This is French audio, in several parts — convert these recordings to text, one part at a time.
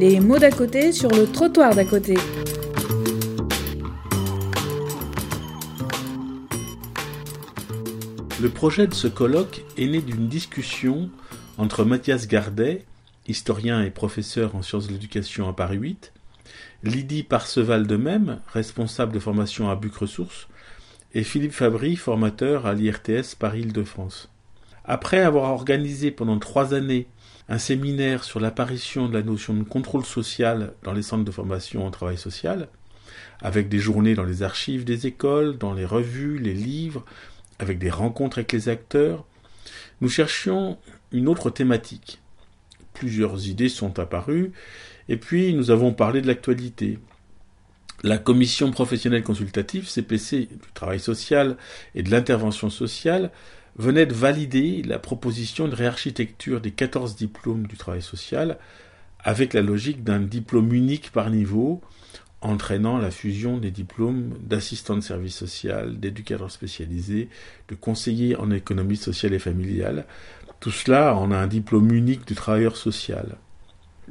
Les mots d'à côté sur le trottoir d'à côté. Le projet de ce colloque est né d'une discussion entre Mathias Gardet, historien et professeur en sciences de l'éducation à Paris 8, Lydie Parseval de même, responsable de formation à Buc Ressources, et Philippe Fabry, formateur à l'IRTS Paris-Île-de-France. Après avoir organisé pendant trois années un séminaire sur l'apparition de la notion de contrôle social dans les centres de formation en travail social, avec des journées dans les archives des écoles, dans les revues, les livres, avec des rencontres avec les acteurs, nous cherchions une autre thématique. Plusieurs idées sont apparues, et puis nous avons parlé de l'actualité. La commission professionnelle consultative, CPC, du travail social et de l'intervention sociale, venait de valider la proposition de réarchitecture des 14 diplômes du travail social avec la logique d'un diplôme unique par niveau, entraînant la fusion des diplômes d'assistant de service social, d'éducateur spécialisé, de conseiller en économie sociale et familiale. Tout cela en un diplôme unique du travailleur social.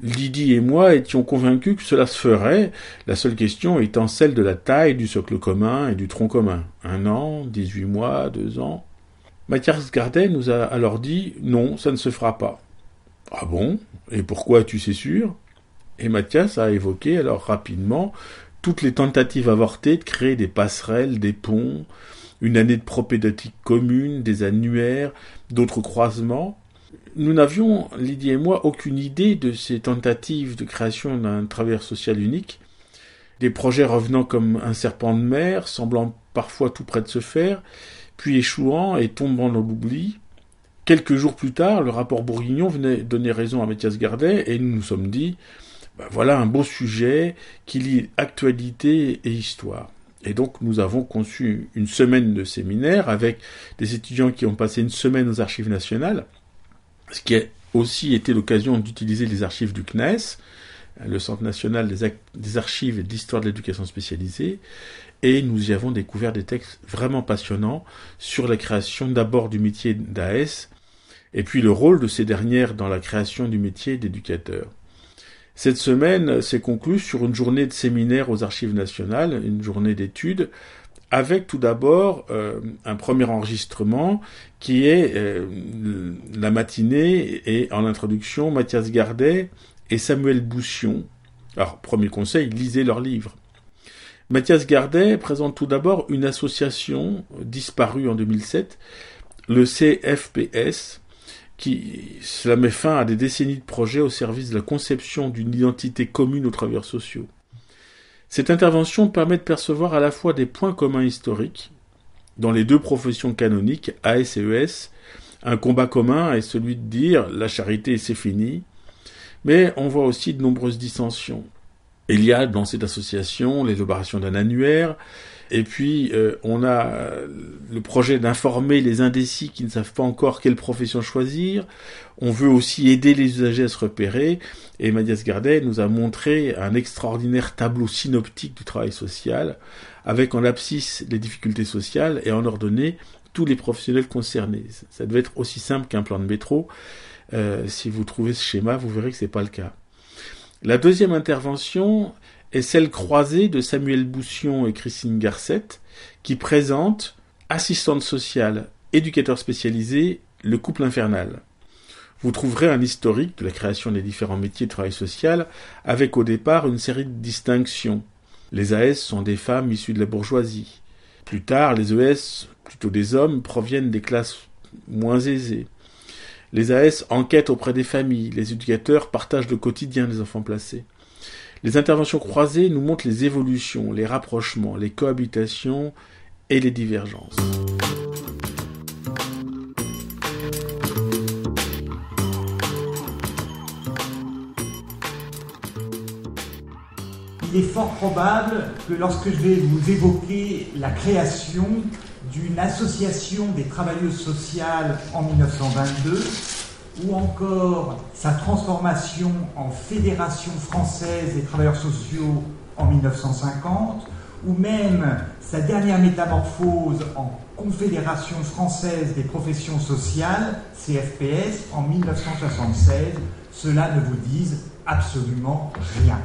Lydie et moi étions convaincus que cela se ferait, la seule question étant celle de la taille du socle commun et du tronc commun. Un an, dix-huit mois, deux ans. Mathias Gardet nous a alors dit non, ça ne se fera pas. Ah bon? Et pourquoi tu sais sûr? Et Mathias a évoqué alors rapidement toutes les tentatives avortées de créer des passerelles, des ponts, une année de propédeutique commune, des annuaires, d'autres croisements. Nous n'avions, Lydie et moi, aucune idée de ces tentatives de création d'un travailleur social unique, des projets revenant comme un serpent de mer, semblant parfois tout près de se faire, puis échouant et tombant dans l'oubli. Quelques jours plus tard, le rapport Bourguignon venait donner raison à Mathias Gardet et nous nous sommes dit, ben voilà un beau sujet qui lie actualité et histoire. Et donc nous avons conçu une semaine de séminaire avec des étudiants qui ont passé une semaine aux archives nationales, ce qui a aussi été l'occasion d'utiliser les archives du CNES, le Centre national des, des archives et d'histoire de l'éducation spécialisée, et nous y avons découvert des textes vraiment passionnants sur la création d'abord du métier d'AS et puis le rôle de ces dernières dans la création du métier d'éducateur. Cette semaine s'est conclue sur une journée de séminaire aux archives nationales, une journée d'études, avec tout d'abord euh, un premier enregistrement qui est euh, la matinée et en introduction Mathias Gardet et Samuel Boussion. Alors, premier conseil, lisez leurs livres. Mathias Gardet présente tout d'abord une association disparue en 2007, le CFPS, qui cela met fin à des décennies de projets au service de la conception d'une identité commune aux travailleurs sociaux. Cette intervention permet de percevoir à la fois des points communs historiques dans les deux professions canoniques, AS et ES, un combat commun est celui de dire la charité c'est fini, mais on voit aussi de nombreuses dissensions. Il y a dans cette association l'élaboration d'un annuaire, et puis euh, on a le projet d'informer les indécis qui ne savent pas encore quelle profession choisir. On veut aussi aider les usagers à se repérer. Et Mathias Gardet nous a montré un extraordinaire tableau synoptique du travail social, avec en abscisse les difficultés sociales et en ordonnée tous les professionnels concernés. Ça devait être aussi simple qu'un plan de métro. Euh, si vous trouvez ce schéma, vous verrez que c'est pas le cas. La deuxième intervention est celle croisée de Samuel Boussion et Christine Garcette, qui présente assistante sociale, éducateur spécialisé, le couple infernal. Vous trouverez un historique de la création des différents métiers de travail social, avec au départ une série de distinctions. Les AS sont des femmes issues de la bourgeoisie. Plus tard, les ES, plutôt des hommes, proviennent des classes moins aisées. Les AS enquêtent auprès des familles, les éducateurs partagent le quotidien des enfants placés. Les interventions croisées nous montrent les évolutions, les rapprochements, les cohabitations et les divergences. Il est fort probable que lorsque je vais vous évoquer la création d'une association des travailleuses sociales en 1922, ou encore sa transformation en Fédération française des travailleurs sociaux en 1950, ou même sa dernière métamorphose en Confédération française des professions sociales, CFPS, en 1976, cela ne vous dise absolument rien.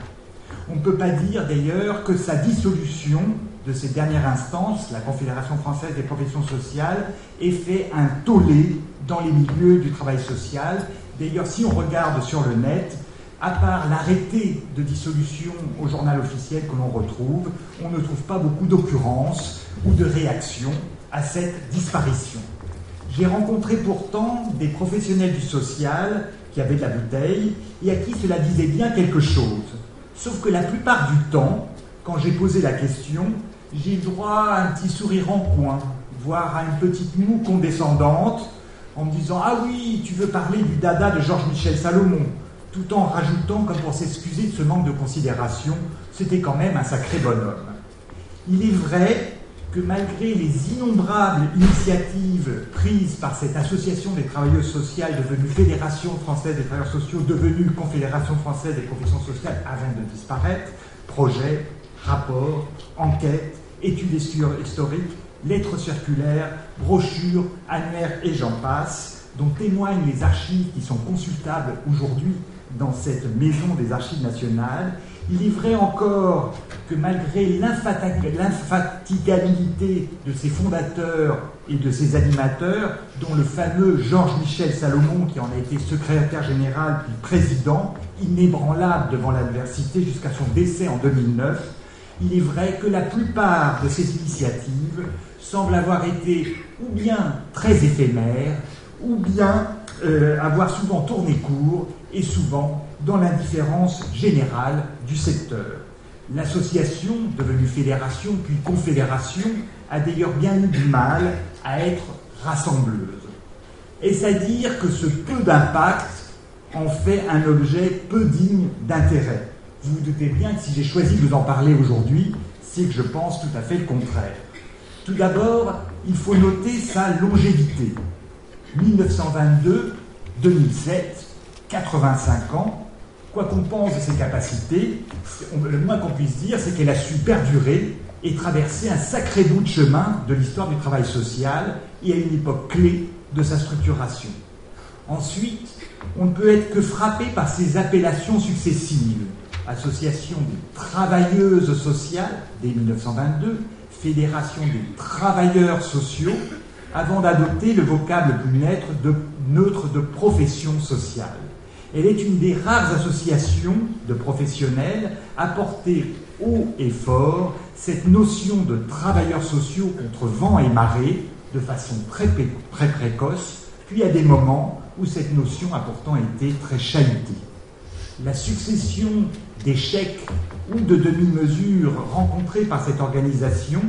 On ne peut pas dire d'ailleurs que sa dissolution de ces dernières instances, la Confédération française des professions sociales, ait fait un tollé dans les milieux du travail social. D'ailleurs, si on regarde sur le net, à part l'arrêté de dissolution au journal officiel que l'on retrouve, on ne trouve pas beaucoup d'occurrences ou de réactions à cette disparition. J'ai rencontré pourtant des professionnels du social qui avaient de la bouteille et à qui cela disait bien quelque chose. Sauf que la plupart du temps, quand j'ai posé la question, j'ai droit à un petit sourire en coin, voire à une petite moue condescendante, en me disant Ah oui, tu veux parler du dada de Georges-Michel Salomon, tout en rajoutant, comme pour s'excuser de ce manque de considération, c'était quand même un sacré bonhomme. Il est vrai que malgré les innombrables initiatives prises par cette association des travailleuses sociales devenue Fédération française des travailleurs sociaux, devenue Confédération française des professions sociales avant de disparaître, projets, rapports, enquêtes, études historiques, lettres circulaires, brochures, annuaires et j'en passe, dont témoignent les archives qui sont consultables aujourd'hui dans cette maison des archives nationales. Il est vrai encore que malgré l'infatigabilité de ses fondateurs et de ses animateurs, dont le fameux Georges-Michel Salomon, qui en a été secrétaire général puis président, inébranlable devant l'adversité jusqu'à son décès en 2009, il est vrai que la plupart de ces initiatives semblent avoir été ou bien très éphémères, ou bien euh, avoir souvent tourné court et souvent dans l'indifférence générale du secteur. L'association, devenue fédération puis confédération, a d'ailleurs bien eu du mal à être rassembleuse. Est-ce à dire que ce peu d'impact en fait un objet peu digne d'intérêt? Vous vous doutez bien que si j'ai choisi de vous en parler aujourd'hui, c'est que je pense tout à fait le contraire. Tout d'abord, il faut noter sa longévité. 1922, 2007, 85 ans, quoi qu'on pense de ses capacités, le moins qu'on puisse dire, c'est qu'elle a su perdurer et traverser un sacré bout de chemin de l'histoire du travail social et à une époque clé de sa structuration. Ensuite, on ne peut être que frappé par ses appellations successives. Association des travailleuses sociales dès 1922, Fédération des travailleurs sociaux, avant d'adopter le vocable plus neutre de, neutre de profession sociale. Elle est une des rares associations de professionnels à porter haut et fort cette notion de travailleurs sociaux contre vent et marée de façon très, très précoce, puis à des moments où cette notion a pourtant été très chahutée. La succession d'échecs ou de demi-mesures rencontrés par cette organisation,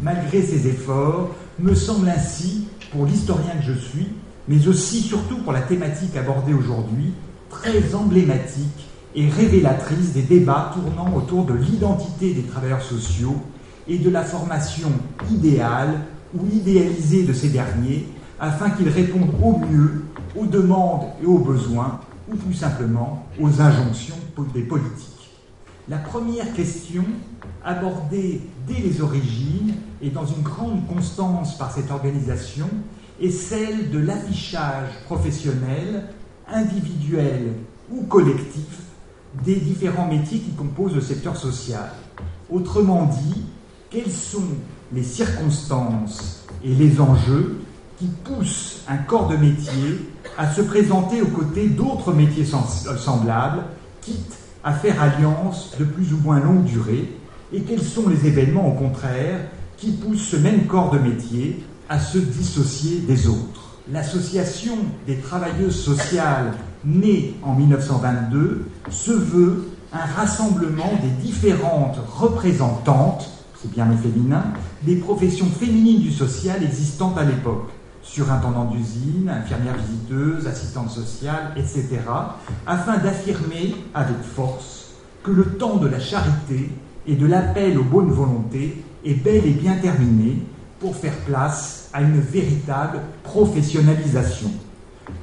malgré ses efforts, me semble ainsi, pour l'historien que je suis, mais aussi surtout pour la thématique abordée aujourd'hui, très emblématique et révélatrice des débats tournant autour de l'identité des travailleurs sociaux et de la formation idéale ou idéalisée de ces derniers afin qu'ils répondent au mieux aux demandes et aux besoins ou plus simplement aux injonctions des politiques. La première question abordée dès les origines et dans une grande constance par cette organisation est celle de l'affichage professionnel individuel ou collectif des différents métiers qui composent le secteur social. Autrement dit, quelles sont les circonstances et les enjeux qui poussent un corps de métier à se présenter aux côtés d'autres métiers semblables, quitte à faire alliance de plus ou moins longue durée, et quels sont les événements au contraire qui poussent ce même corps de métier à se dissocier des autres? L'association des travailleuses sociales née en 1922 se veut un rassemblement des différentes représentantes, c'est bien le féminin, des professions féminines du social existantes à l'époque, surintendant d'usine, infirmière visiteuse, assistante sociale, etc., afin d'affirmer avec force que le temps de la charité et de l'appel aux bonnes volontés est bel et bien terminé pour faire place à une véritable professionnalisation.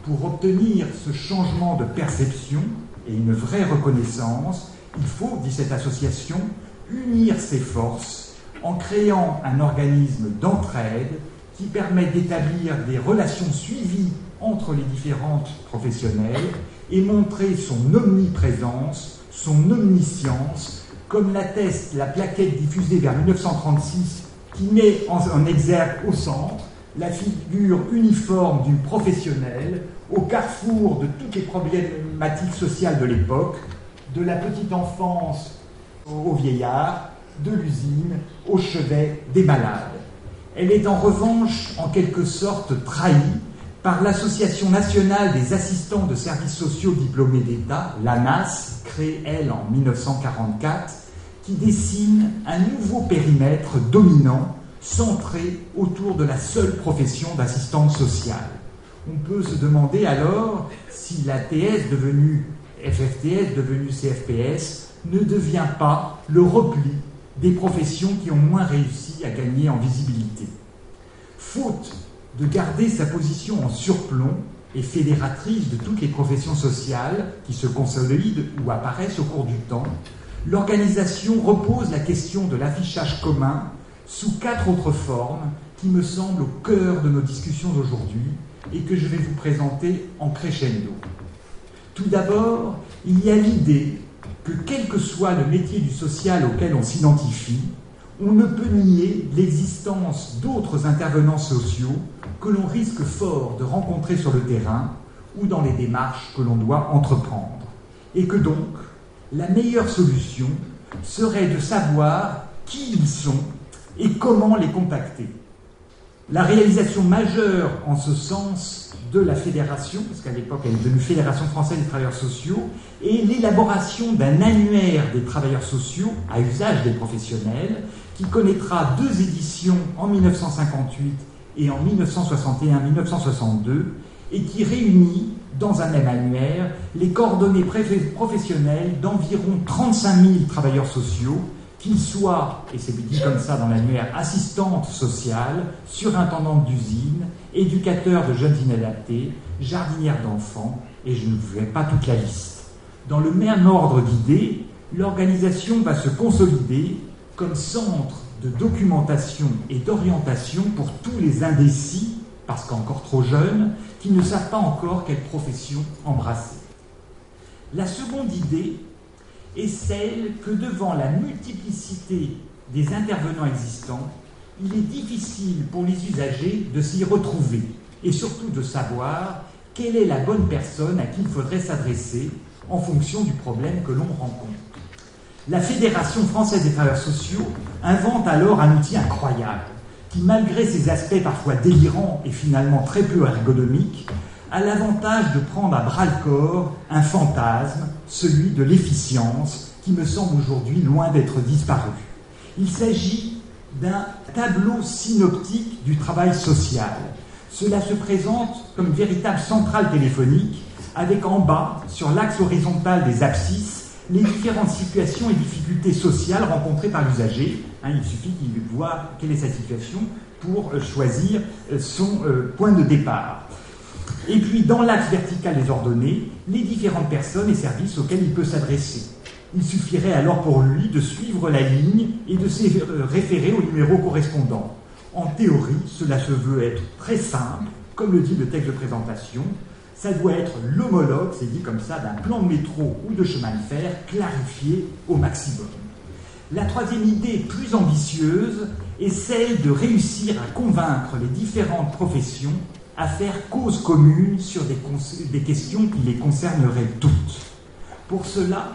Pour obtenir ce changement de perception et une vraie reconnaissance, il faut, dit cette association, unir ses forces en créant un organisme d'entraide qui permet d'établir des relations suivies entre les différentes professionnelles et montrer son omniprésence, son omniscience, comme l'atteste la plaquette diffusée vers 1936 qui met en, exergue au centre la figure uniforme d'une professionnelle au carrefour de toutes les problématiques sociales de l'époque, de la petite enfance au vieillard, de l'usine au chevet des malades. Elle est en revanche en quelque sorte trahie par l'Association nationale des assistants de services sociaux diplômés d'État, l'ANAS, créée elle en 1944, qui dessine un nouveau périmètre dominant centré autour de la seule profession d'assistante sociale. On peut se demander alors si la TS devenue FFTS, devenue CFPS, ne devient pas le repli des professions qui ont moins réussi à gagner en visibilité. Faute de garder sa position en surplomb et fédératrice de toutes les professions sociales qui se consolident ou apparaissent au cours du temps, l'organisation repose la question de l'affichage commun sous quatre autres formes qui me semblent au cœur de nos discussions d'aujourd'hui et que je vais vous présenter en crescendo. Tout d'abord, il y a l'idée que quel que soit le métier du social auquel on s'identifie, on ne peut nier l'existence d'autres intervenants sociaux que l'on risque fort de rencontrer sur le terrain ou dans les démarches que l'on doit entreprendre. Et que donc, la meilleure solution serait de savoir qui ils sont et comment les contacter. La réalisation majeure en ce sens de la fédération, parce qu'à l'époque elle est devenue Fédération française des travailleurs sociaux, est l'élaboration d'un annuaire des travailleurs sociaux à usage des professionnels, qui connaîtra deux éditions en 1958 et en 1961-1962, et qui réunit dans un même annuaire les coordonnées professionnelles d'environ 35 000 travailleurs sociaux, qu'ils soient, et c'est dit comme ça dans l'annuaire, assistantes sociales, surintendante d'usine, éducateurs de jeunes inadaptés, jardinières d'enfants, et je ne vous pas toute la liste. Dans le même ordre d'idées, l'organisation va se consolider comme centre de documentation et d'orientation pour tous les indécis, parce qu'encore trop jeunes, qui ne savent pas encore quelle profession embrasser. La seconde idée est celle que devant la multiplicité des intervenants existants, il est difficile pour les usagers de s'y retrouver et surtout de savoir quelle est la bonne personne à qui il faudrait s'adresser en fonction du problème que l'on rencontre. La Fédération française des travailleurs sociaux invente alors un outil incroyable qui, malgré ses aspects parfois délirants et finalement très peu ergonomiques, a l'avantage de prendre à bras le corps un fantasme, celui de l'efficience, qui me semble aujourd'hui loin d'être disparu. Il s'agit d'un tableau synoptique du travail social. Cela se présente comme une véritable centrale téléphonique, avec en bas, sur l'axe horizontal des abscisses, les différentes situations et difficultés sociales rencontrées par l'usager. Hein, il suffit qu'il voit quelle est sa situation pour euh, choisir euh, son euh, point de départ. Et puis, dans l'axe vertical des ordonnées, les différentes personnes et services auxquels il peut s'adresser. Il suffirait alors pour lui de suivre la ligne et de se référer au numéro correspondant. En théorie, cela se veut être très simple, comme le dit le texte de présentation, ça doit être l'homologue, c'est dit comme ça, d'un plan de métro ou de chemin de fer clarifié au maximum. La troisième idée, plus ambitieuse, est celle de réussir à convaincre les différentes professions à faire cause commune sur des, questions qui les concerneraient toutes. Pour cela,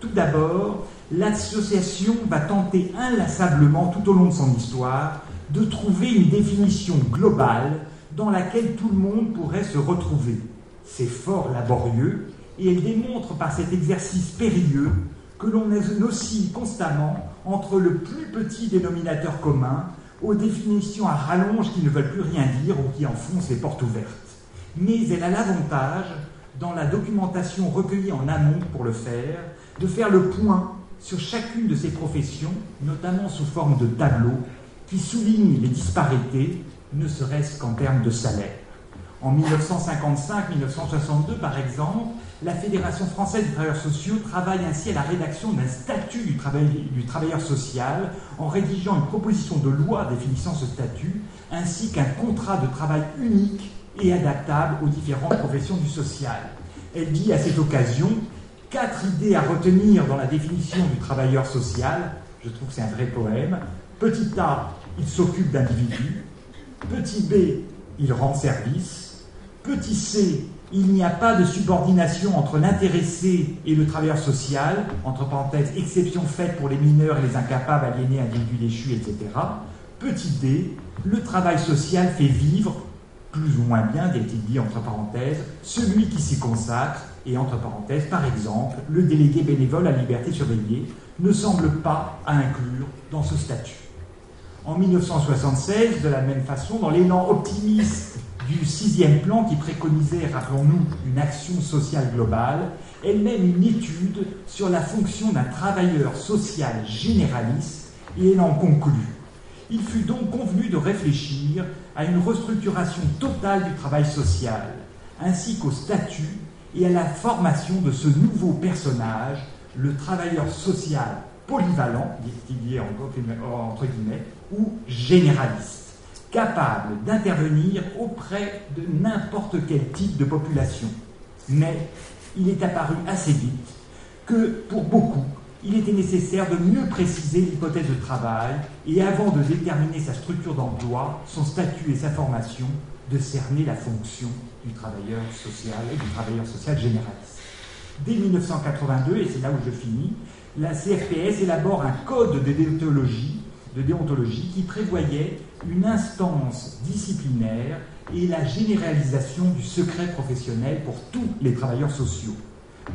tout d'abord, l'association va tenter inlassablement tout au long de son histoire de trouver une définition globale dans laquelle tout le monde pourrait se retrouver c'est fort laborieux, et elle démontre par cet exercice périlleux que l'on oscille constamment entre le plus petit dénominateur commun aux définitions à rallonge qui ne veulent plus rien dire ou qui enfoncent les portes ouvertes. Mais elle a l'avantage, dans la documentation recueillie en amont pour le faire, de faire le point sur chacune de ces professions, notamment sous forme de tableaux, qui soulignent les disparités, ne serait-ce qu'en termes de salaire. En 1955-1962, par exemple, la Fédération française des travailleurs sociaux travaille ainsi à la rédaction d'un statut du, travailleur social en rédigeant une proposition de loi définissant ce statut, ainsi qu'un contrat de travail unique et adaptable aux différentes professions du social. Elle dit à cette occasion quatre idées à retenir dans la définition du travailleur social. Je trouve que c'est un vrai poème. Petit A, il s'occupe d'individus. Petit B, il rend service. Petit C, il n'y a pas de subordination entre l'intéressé et le travailleur social, entre parenthèses, exception faite pour les mineurs et les incapables, aliénés, individus déchus, etc. Petit d, le travail social fait vivre, plus ou moins bien, dit dit entre parenthèses, celui qui s'y consacre, et entre parenthèses, par exemple, le délégué bénévole à liberté surveillée, ne semble pas à inclure dans ce statut. En 1976, de la même façon, dans l'élan optimiste du sixième plan qui préconisait, rappelons-nous, une action sociale globale, elle mène une étude sur la fonction d'un travailleur social généraliste et elle en conclut. Il fut donc convenu de réfléchir à une restructuration totale du travail social, ainsi qu'au statut et à la formation de ce nouveau personnage, le travailleur social polyvalent, dit entre guillemets, ou généraliste capable d'intervenir auprès de n'importe quel type de population. Mais il est apparu assez vite que pour beaucoup, il était nécessaire de mieux préciser l'hypothèse de travail et avant de déterminer sa structure d'emploi, son statut et sa formation, de cerner la fonction du travailleur social et du travailleur social généraliste. Dès 1982, et c'est là où je finis, la CFPS élabore un code de déontologie, de déontologie qui prévoyait une instance disciplinaire et la généralisation du secret professionnel pour tous les travailleurs sociaux.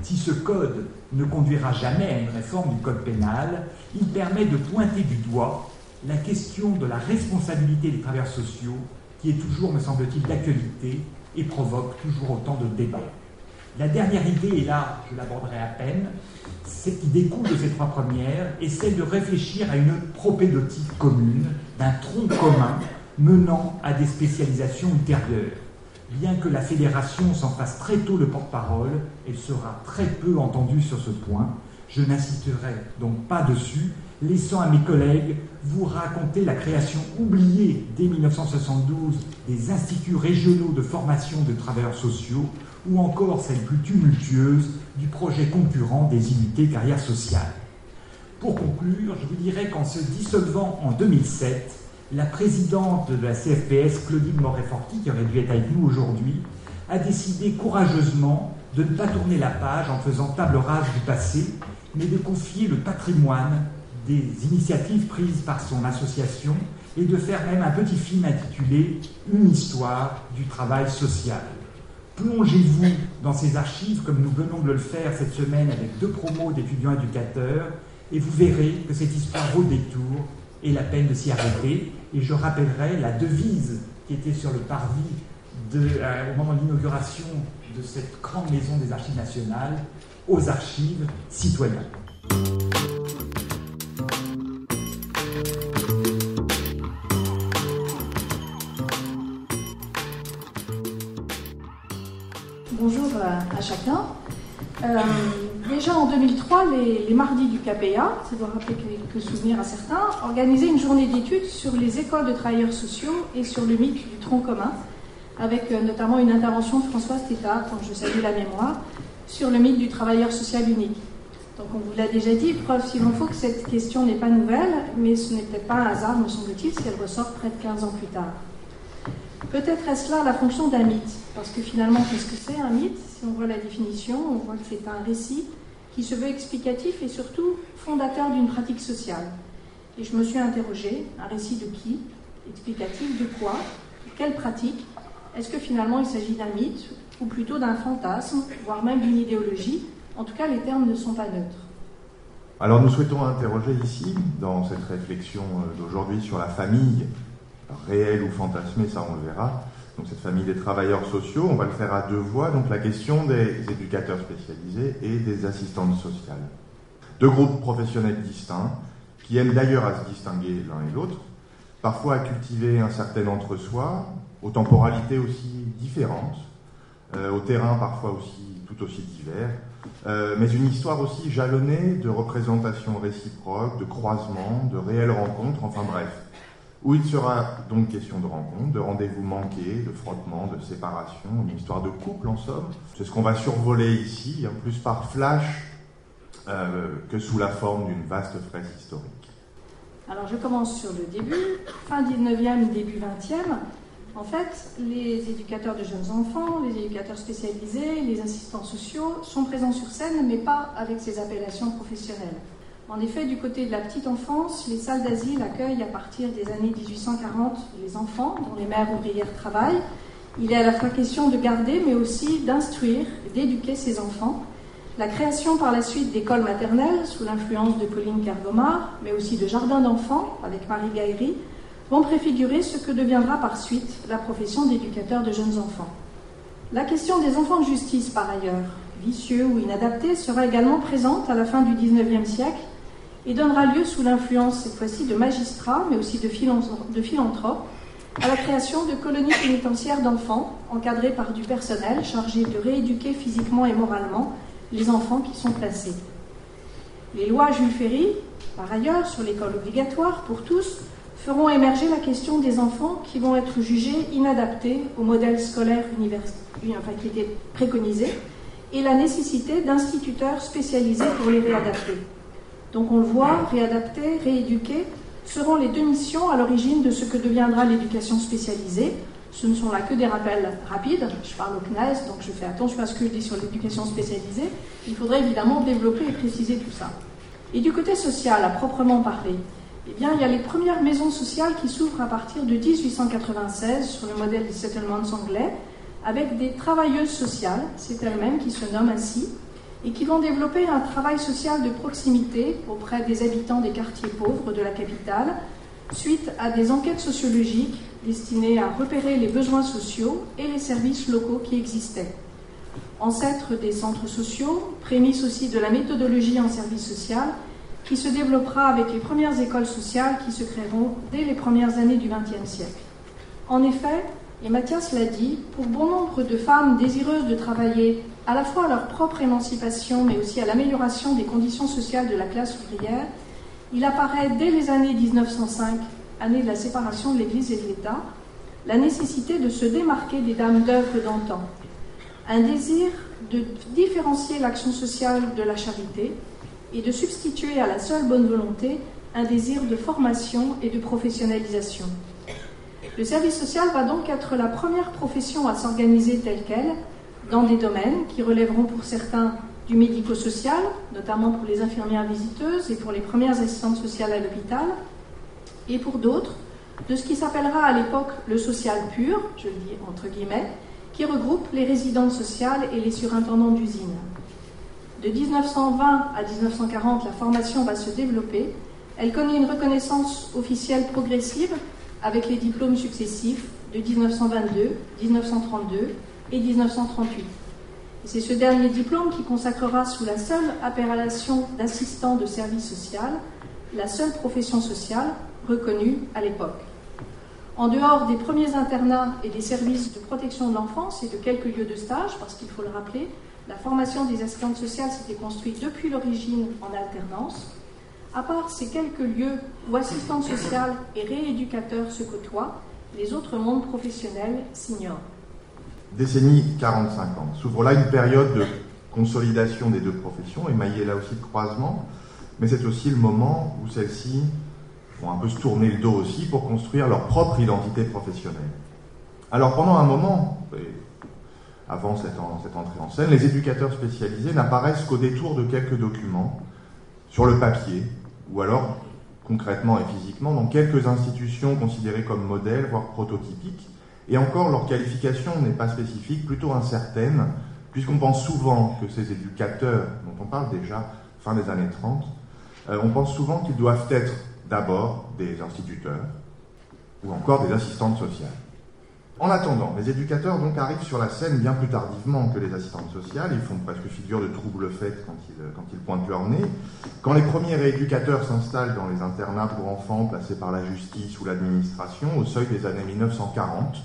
Si ce code ne conduira jamais à une réforme du code pénal, il permet de pointer du doigt la question de la responsabilité des travailleurs sociaux qui est toujours, me semble-t-il, d'actualité et provoque toujours autant de débats. La dernière idée, et là je l'aborderai à peine, c'est qui découle de ces trois premières, est celle de réfléchir à une propédotique commune, d'un tronc commun menant à des spécialisations ultérieures. Bien que la fédération s'en fasse très tôt le porte-parole, elle sera très peu entendue sur ce point. Je n'insisterai donc pas dessus, laissant à mes collègues vous raconter la création oubliée dès 1972 des instituts régionaux de formation de travailleurs sociaux, ou encore celle plus tumultueuse du projet concurrent des unités carrières sociales. Pour conclure, je vous dirais qu'en se dissolvant en 2007, la présidente de la CFPS, Claudine Moret-Forti, qui aurait dû être avec nous aujourd'hui, a décidé courageusement de ne pas tourner la page en faisant table rase du passé, mais de confier le patrimoine des initiatives prises par son association et de faire même un petit film intitulé Une histoire du travail social. Plongez-vous dans ces archives comme nous venons de le faire cette semaine avec deux promos d'étudiants éducateurs et vous verrez que cette histoire vaut détour et la peine de s'y arrêter. Et je rappellerai la devise qui était sur le parvis euh, au moment de l'inauguration de cette grande maison des archives nationales, aux archives citoyennes. Déjà en 2003, les, mardis du KPA, ça doit rappeler quelques souvenirs à certains, organisaient une journée d'études sur les écoles de travailleurs sociaux et sur le mythe du tronc commun, avec euh, notamment une intervention de Françoise Tétard, dont je salue la mémoire, sur le mythe du travailleur social unique. Donc on vous l'a déjà dit, preuve s'il en faut que cette question n'est pas nouvelle, mais ce n'est peut-être pas un hasard, me semble-t-il, si elle ressort près de 15 ans plus tard. Peut-être est-ce là la fonction d'un mythe, parce que finalement, qu'est-ce que c'est un mythe? Si on voit la définition, on voit que c'est un récit qui se veut explicatif et surtout fondateur d'une pratique sociale. Et je me suis interrogée, un récit de qui? Explicatif de quoi? Quelle pratique? Est-ce que finalement il s'agit d'un mythe ou plutôt d'un fantasme, voire même d'une idéologie? En tout cas, les termes ne sont pas neutres. Alors nous souhaitons interroger ici, dans cette réflexion euh, d'aujourd'hui sur la famille réel ou fantasmé, ça on le verra. Donc cette famille des travailleurs sociaux, on va le faire à deux voix. Donc la question des éducateurs spécialisés et des assistantes sociales. Deux groupes professionnels distincts, qui aiment d'ailleurs à se distinguer l'un et l'autre, parfois à cultiver un certain entre-soi, aux temporalités aussi différentes, au terrain parfois aussi tout aussi divers, mais une histoire aussi jalonnée de représentations réciproques, de croisements, de réelles rencontres, enfin bref, où il sera donc question de rencontres, de rendez-vous manqués, de frottements, de séparation, une histoire de couple en somme. C'est ce qu'on va survoler ici, plus par flash euh, que sous la forme d'une vaste fraise historique. Alors je commence sur le début, fin 19e, début 20e. En fait, les éducateurs de jeunes enfants, les éducateurs spécialisés, les assistants sociaux sont présents sur scène, mais pas avec ces appellations professionnelles. En effet, du côté de la petite enfance, les salles d'asile accueillent à partir des années 1840 les enfants dont les mères ouvrières travaillent. Il est à la fois question de garder, mais aussi d'instruire, d'éduquer ces enfants. La création par la suite d'écoles maternelles, sous l'influence de Pauline Kergomar, mais aussi de jardins d'enfants, avec Marie Gaillery, vont préfigurer ce que deviendra par suite la profession d'éducateur de jeunes enfants. La question des enfants de justice, par ailleurs, vicieux ou inadaptés, sera également présente à la fin du XIXe siècle et donnera lieu, sous l'influence cette fois-ci de magistrats, mais aussi de, philanthropes, à la création de colonies pénitentiaires d'enfants, encadrées par du personnel chargé de rééduquer physiquement et moralement les enfants qui sont placés. Les lois Jules Ferry, par ailleurs, sur l'école obligatoire pour tous, feront émerger la question des enfants qui vont être jugés inadaptés au modèle scolaire enfin, qui était préconisé et la nécessité d'instituteurs spécialisés pour les réadapter. Donc on le voit, réadapter, rééduquer seront les deux missions à l'origine de ce que deviendra l'éducation spécialisée. Ce ne sont là que des rappels rapides. Je parle au CNES, donc je fais attention à ce que je dis sur l'éducation spécialisée. Il faudrait évidemment développer et préciser tout ça. Et du côté social, à proprement parler, eh bien, il y a les premières maisons sociales qui s'ouvrent à partir de 1896 sur le modèle des settlements anglais, avec des travailleuses sociales, c'est elles-mêmes qui se nomment ainsi, et qui vont développer un travail social de proximité auprès des habitants des quartiers pauvres de la capitale, suite à des enquêtes sociologiques destinées à repérer les besoins sociaux et les services locaux qui existaient. Ancêtre des centres sociaux, prémisse aussi de la méthodologie en service social, qui se développera avec les premières écoles sociales qui se créeront dès les premières années du XXe siècle. En effet, et Mathias l'a dit, pour bon nombre de femmes désireuses de travailler à la fois à leur propre émancipation, mais aussi à l'amélioration des conditions sociales de la classe ouvrière, il apparaît dès les années 1905, année de la séparation de l'Église et de l'État, la nécessité de se démarquer des dames d'œuvre d'antan. Un désir de différencier l'action sociale de la charité et de substituer à la seule bonne volonté un désir de formation et de professionnalisation. Le service social va donc être la première profession à s'organiser telle qu'elle, dans des domaines qui relèveront pour certains du médico-social, notamment pour les infirmières visiteuses et pour les premières assistantes sociales à l'hôpital, et pour d'autres, de ce qui s'appellera à l'époque le social pur, je le dis entre guillemets, qui regroupe les résidentes sociales et les surintendants d'usines. De 1920 à 1940, la formation va se développer. Elle connaît une reconnaissance officielle progressive avec les diplômes successifs de 1922, 1932 et 1938. c'est ce dernier diplôme qui consacrera sous la seule appellation d'assistant de service social la seule profession sociale reconnue à l'époque. En dehors des premiers internats et des services de protection de l'enfance et de quelques lieux de stage, parce qu'il faut le rappeler, la formation des assistantes sociales s'était construite depuis l'origine en alternance. À part ces quelques lieux où assistantes sociales et rééducateurs se côtoient, les autres mondes professionnels s'ignorent décennie 45 ans. S'ouvre là une période de consolidation des deux professions, émaillée là aussi de croisement, mais c'est aussi le moment où celles-ci vont un peu se tourner le dos aussi pour construire leur propre identité professionnelle. Alors pendant un moment, avant cette, cette entrée en scène, les éducateurs spécialisés n'apparaissent qu'au détour de quelques documents, sur le papier, ou alors concrètement et physiquement dans quelques institutions considérées comme modèles, voire prototypiques, et encore, leur qualification n'est pas spécifique, plutôt incertaine, puisqu'on pense souvent que ces éducateurs, dont on parle déjà fin des années 30, euh, on pense souvent qu'ils doivent être d'abord des instituteurs ou encore des assistantes sociales. En attendant, les éducateurs donc arrivent sur la scène bien plus tardivement que les assistantes sociales, ils font presque figure de trouble fait quand ils, quand ils pointent leur nez. Quand les premiers rééducateurs s'installent dans les internats pour enfants placés par la justice ou l'administration au seuil des années 1940,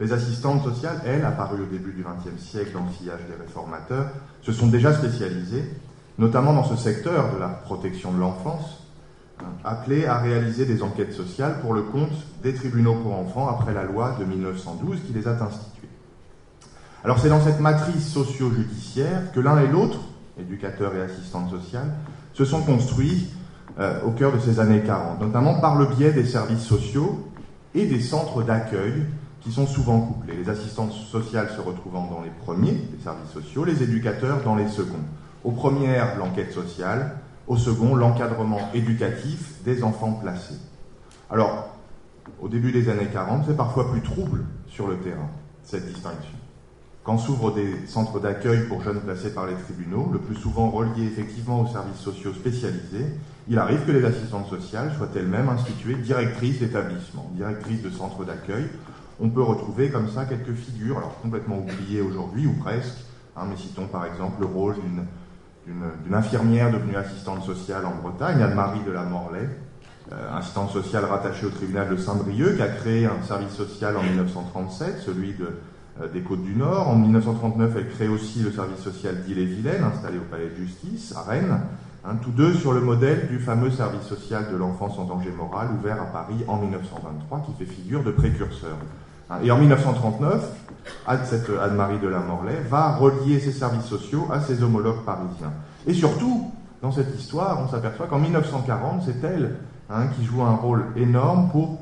Les assistantes sociales, elles, apparues au début du XXe siècle dans le sillage des réformateurs, se sont déjà spécialisées, notamment dans ce secteur de la protection de l'enfance, hein, appelées à réaliser des enquêtes sociales pour le compte des tribunaux pour enfants après la loi de 1912 qui les a instituées. Alors c'est dans cette matrice socio-judiciaire que l'un et l'autre, éducateurs et assistantes sociales, se sont construits euh, au cœur de ces années 40, notamment par le biais des services sociaux et des centres d'accueil sont souvent couplés. Les assistantes sociales se retrouvant dans les premiers des services sociaux, les éducateurs dans les seconds. Au premier, l'enquête sociale, au second, l'encadrement éducatif des enfants placés. Alors, au début des années 40, c'est parfois plus trouble sur le terrain, cette distinction. Quand s'ouvrent des centres d'accueil pour jeunes placés par les tribunaux, le plus souvent reliés effectivement aux services sociaux spécialisés, il arrive que les assistantes sociales soient elles-mêmes instituées directrices d'établissements, directrices de centres d'accueil, on peut retrouver comme ça quelques figures, alors complètement oubliées aujourd'hui, ou presque, hein, mais citons par exemple le rôle d'une infirmière devenue assistante sociale en Bretagne, Anne-Marie de la Morlaix, euh, assistante sociale rattachée au tribunal de Saint-Brieuc, qui a créé un service social en 1937, celui euh, des Côtes du Nord. En 1939, elle crée aussi le service social d'Ille-et-Vilaine, installé au Palais de Justice, à Rennes, hein, tous deux sur le modèle du fameux service social de l'enfance en danger moral, ouvert à Paris en 1923, qui fait figure de précurseur. Hein, et en 1939, cette Anne-Marie de la Morlaix va relier ses services sociaux à ses homologues parisiens. Et surtout, dans cette histoire, on s'aperçoit qu'en 1940, c'est elle hein, qui joue un rôle énorme pour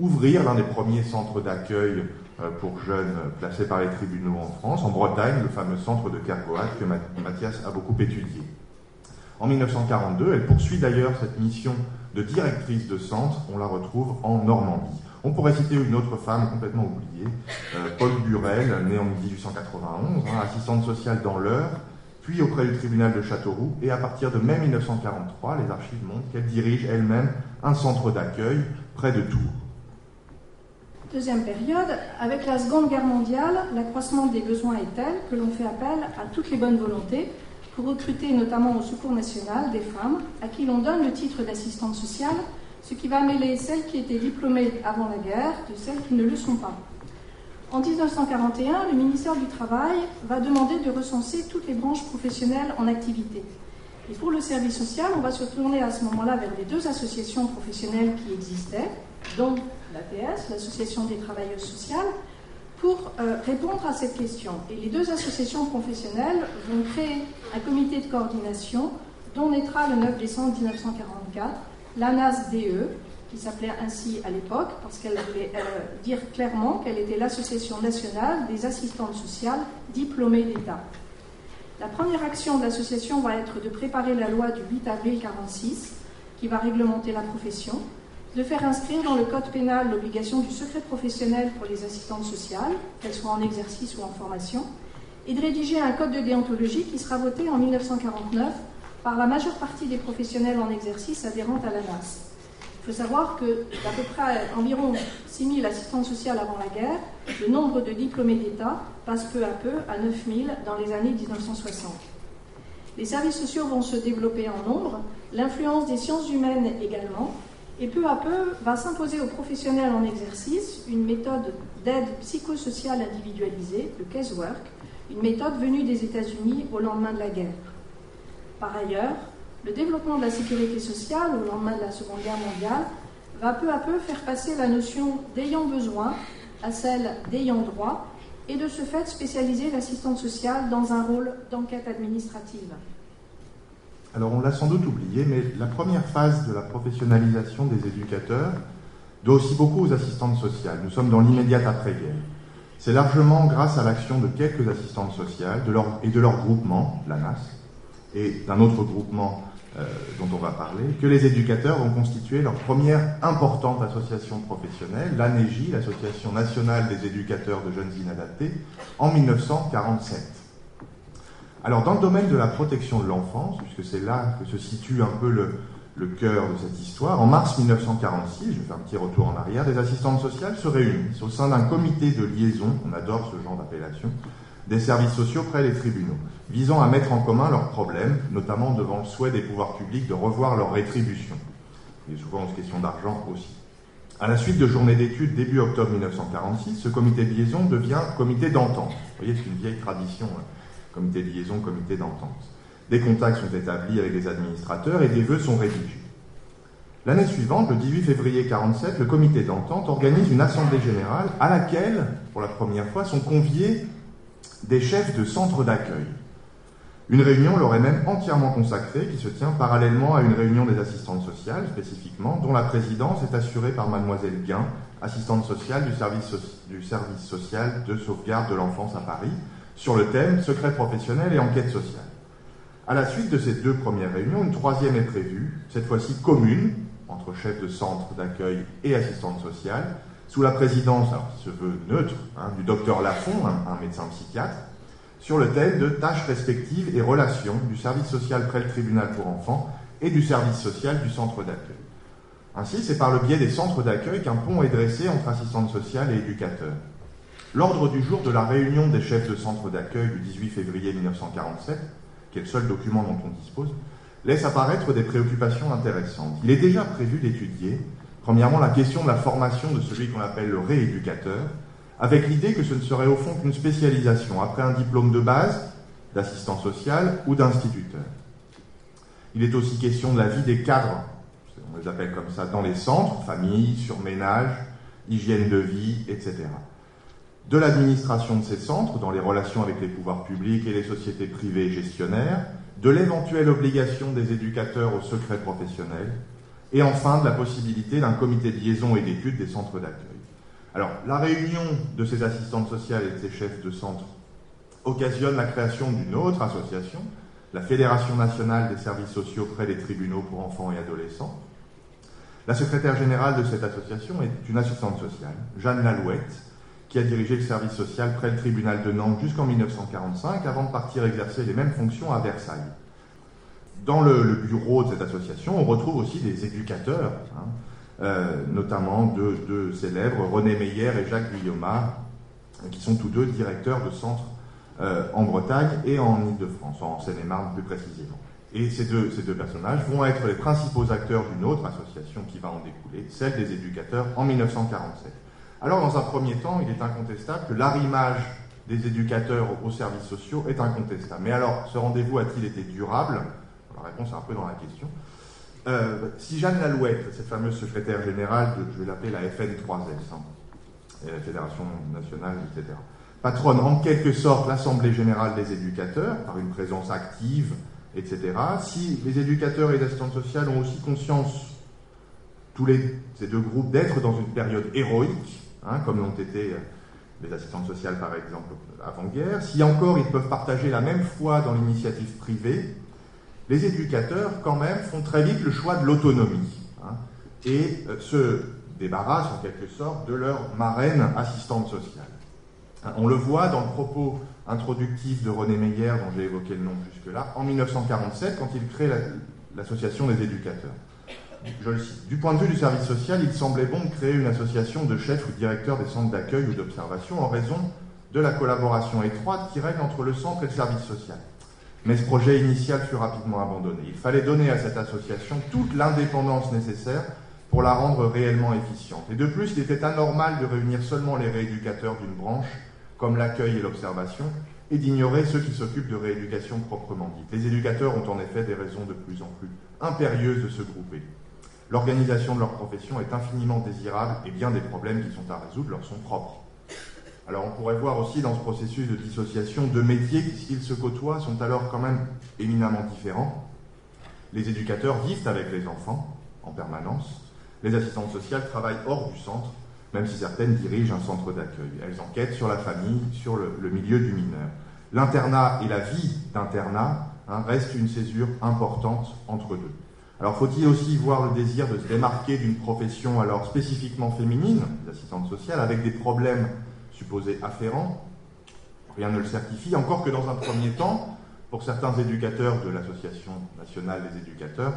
ouvrir l'un des premiers centres d'accueil euh, pour jeunes placés par les tribunaux en France, en Bretagne, le fameux centre de Kergoat que Mathias a beaucoup étudié. En 1942, elle poursuit d'ailleurs cette mission de directrice de centre, on la retrouve en Normandie. On pourrait citer une autre femme complètement oubliée, euh, Paul Burel, née en 1891, hein, assistante sociale dans l'Eure, puis auprès du tribunal de Châteauroux, et à partir de mai 1943, les archives montrent qu'elle dirige elle-même un centre d'accueil près de Tours. Deuxième période, avec la Seconde Guerre mondiale, l'accroissement des besoins est tel que l'on fait appel à toutes les bonnes volontés pour recruter notamment au Secours national des femmes à qui l'on donne le titre d'assistante sociale ce qui va mêler celles qui étaient diplômées avant la guerre de celles qui ne le sont pas. En 1941, le ministère du Travail va demander de recenser toutes les branches professionnelles en activité. Et pour le service social, on va se tourner à ce moment-là vers les deux associations professionnelles qui existaient, dont l'ATS, l'Association des travailleuses sociales, pour euh, répondre à cette question. Et les deux associations professionnelles vont créer un comité de coordination dont naîtra le 9 décembre 1944 l'ANAS-DE, qui s'appelait ainsi à l'époque, parce qu'elle voulait euh, dire clairement qu'elle était l'Association nationale des assistantes sociales diplômées d'État. La première action de l'association va être de préparer la loi du 8 avril 1946, qui va réglementer la profession, de faire inscrire dans le code pénal l'obligation du secret professionnel pour les assistantes sociales, qu'elles soient en exercice ou en formation, et de rédiger un code de déontologie qui sera voté en 1949 par la majeure partie des professionnels en exercice adhérents à la NAS. Il faut savoir que d'à peu près environ 6 000 assistantes sociales avant la guerre, le nombre de diplômés d'État passe peu à peu à 9 000 dans les années 1960. Les services sociaux vont se développer en nombre, l'influence des sciences humaines également, et peu à peu va s'imposer aux professionnels en exercice une méthode d'aide psychosociale individualisée, le casework, une méthode venue des États-Unis au lendemain de la guerre. Par ailleurs, le développement de la sécurité sociale au lendemain de la Seconde Guerre mondiale va peu à peu faire passer la notion d'ayant besoin à celle d'ayant droit et de ce fait spécialiser l'assistante sociale dans un rôle d'enquête administrative. Alors on l'a sans doute oublié, mais la première phase de la professionnalisation des éducateurs doit aussi beaucoup aux assistantes sociales. Nous sommes dans l'immédiate après-guerre. C'est largement grâce à l'action de quelques assistantes sociales et de leur groupement, la NAS, et d'un autre groupement euh, dont on va parler, que les éducateurs ont constitué leur première importante association professionnelle, l'ANEJ, l'Association nationale des éducateurs de jeunes inadaptés, en 1947. Alors dans le domaine de la protection de l'enfance, puisque c'est là que se situe un peu le, le cœur de cette histoire, en mars 1946, je vais faire un petit retour en arrière, des assistantes sociales se réunissent au sein d'un comité de liaison, on adore ce genre d'appellation, des services sociaux près des tribunaux, visant à mettre en commun leurs problèmes, notamment devant le souhait des pouvoirs publics de revoir leurs rétributions. Il a souvent question d'argent aussi. À la suite de journées d'études début octobre 1946, ce comité de liaison devient comité d'entente. Vous voyez, c'est une vieille tradition, hein. comité de liaison, comité d'entente. Des contacts sont établis avec les administrateurs et des vœux sont rédigés. L'année suivante, le 18 février 1947, le comité d'entente organise une assemblée générale à laquelle, pour la première fois, sont conviés des chefs de centres d'accueil. Une réunion leur est même entièrement consacrée, qui se tient parallèlement à une réunion des assistantes sociales, spécifiquement, dont la présidence est assurée par mademoiselle Guin, assistante sociale du service, social de sauvegarde de l'enfance à Paris, sur le thème secret professionnel et enquête sociale. À la suite de ces deux premières réunions, une troisième est prévue, cette fois-ci commune, entre chefs de centre d'accueil et assistantes sociales, sous la présidence, alors se veut neutre, hein, du docteur Lafont, un médecin psychiatre, sur le thème de tâches respectives et relations du service social près le tribunal pour enfants et du service social du centre d'accueil. Ainsi, c'est par le biais des centres d'accueil qu'un pont est dressé entre assistantes sociales et éducateurs. L'ordre du jour de la réunion des chefs de centre d'accueil du 18 février 1947, qui est le seul document dont on dispose, laisse apparaître des préoccupations intéressantes. Il est déjà prévu d'étudier, premièrement, la question de la formation de celui qu'on appelle le rééducateur, avec l'idée que ce ne serait au fond qu'une spécialisation après un diplôme de base d'assistant social ou d'instituteur. Il est aussi question de la vie des cadres, on les appelle comme ça, dans les centres, famille, surménage, hygiène de vie, etc. De l'administration de ces centres, dans les relations avec les pouvoirs publics et les sociétés privées gestionnaires, de l'éventuelle obligation des éducateurs au secret professionnel, et enfin de la possibilité d'un comité de liaison et d'études des centres d'accueil. Alors, la réunion de ces assistantes sociales et de ces chefs de centre occasionne la création d'une autre association, la Fédération nationale des services sociaux près des tribunaux pour enfants et adolescents. La secrétaire générale de cette association est une assistante sociale, Jeanne Lalouette, qui a dirigé le service social près le tribunal de Nantes jusqu'en 1945 avant de partir exercer les mêmes fonctions à Versailles. Dans le, bureau de cette association, on retrouve aussi des éducateurs. Hein, euh, notamment deux, deux, célèbres, René Meyer et Jacques Guillaume, qui sont tous deux directeurs de centres euh, en Bretagne et en Ile-de-France, en Seine-et-Marne plus précisément. Et ces deux, ces deux personnages vont être les principaux acteurs d'une autre association qui va en découler, celle des éducateurs, en 1947. Alors, dans un premier temps, il est incontestable que l'arrimage des éducateurs aux services sociaux est incontestable. Mais alors, ce rendez-vous a-t-il été durable? La réponse est un peu dans la question. Euh, si Jeanne Lalouette, cette fameuse secrétaire générale, je vais l'appeler la FN3S, hein, la Fédération nationale, etc., patronne en quelque sorte l'Assemblée générale des éducateurs, par une présence active, etc., si les éducateurs et les assistantes sociales ont aussi conscience, tous les, ces deux groupes, d'être dans une période héroïque, hein, comme l'ont été euh, les assistantes sociales par exemple avant-guerre, si encore ils peuvent partager la même foi dans l'initiative privée, les éducateurs, quand même, font très vite le choix de l'autonomie hein, et euh, se débarrassent en quelque sorte de leur marraine assistante sociale. Hein, on le voit dans le propos introductif de René Meyer, dont j'ai évoqué le nom jusque-là, en 1947, quand il crée l'association des éducateurs. Je le cite. Du point de vue du service social, il semblait bon de créer une association de chefs ou directeurs des centres d'accueil ou d'observation en raison de la collaboration étroite qui règne entre le centre et le service social. Mais ce projet initial fut rapidement abandonné. Il fallait donner à cette association toute l'indépendance nécessaire pour la rendre réellement efficiente. Et de plus, il était anormal de réunir seulement les rééducateurs d'une branche, comme l'accueil et l'observation, et d'ignorer ceux qui s'occupent de rééducation proprement dite. Les éducateurs ont en effet des raisons de plus en plus impérieuses de se grouper. L'organisation de leur profession est infiniment désirable et bien des problèmes qui sont à résoudre leur sont propres. Alors on pourrait voir aussi dans ce processus de dissociation deux métiers qui, s'ils se côtoient, sont alors quand même éminemment différents. Les éducateurs vivent avec les enfants en permanence. Les assistantes sociales travaillent hors du centre, même si certaines dirigent un centre d'accueil. Elles enquêtent sur la famille, sur le, milieu du mineur. L'internat et la vie d'internat hein, restent une césure importante entre deux. Alors faut-il aussi voir le désir de se démarquer d'une profession alors spécifiquement féminine, l'assistante sociale, avec des problèmes supposé afférent. Rien ne le certifie, encore que dans un premier temps, pour certains éducateurs de l'Association nationale des éducateurs,